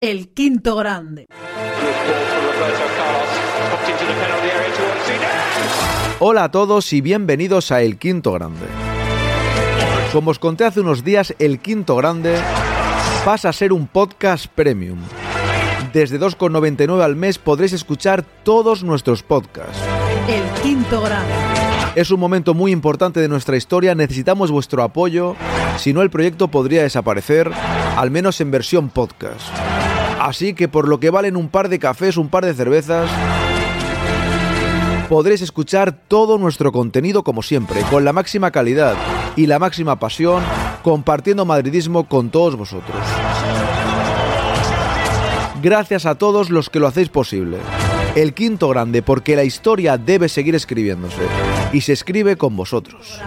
El quinto grande. Hola a todos y bienvenidos a El Quinto Grande. Como os conté hace unos días, El Quinto Grande pasa a ser un podcast premium. Desde 2,99 al mes podréis escuchar todos nuestros podcasts. El quinto grande. Es un momento muy importante de nuestra historia, necesitamos vuestro apoyo, si no el proyecto podría desaparecer, al menos en versión podcast. Así que por lo que valen un par de cafés, un par de cervezas, podréis escuchar todo nuestro contenido como siempre, con la máxima calidad y la máxima pasión, compartiendo madridismo con todos vosotros. Gracias a todos los que lo hacéis posible. El quinto grande, porque la historia debe seguir escribiéndose y se escribe con vosotros.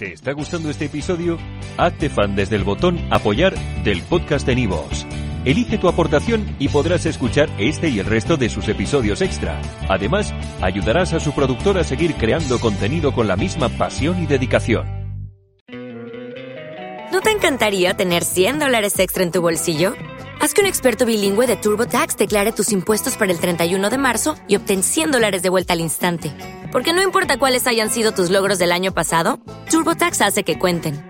¿Te está gustando este episodio? Hazte fan desde el botón Apoyar del podcast de Nivos. Elige tu aportación y podrás escuchar este y el resto de sus episodios extra. Además, ayudarás a su productor a seguir creando contenido con la misma pasión y dedicación. ¿No te encantaría tener 100 dólares extra en tu bolsillo? Haz que un experto bilingüe de TurboTax declare tus impuestos para el 31 de marzo y obtén 100 dólares de vuelta al instante. Porque no importa cuáles hayan sido tus logros del año pasado, TurboTax hace que cuenten.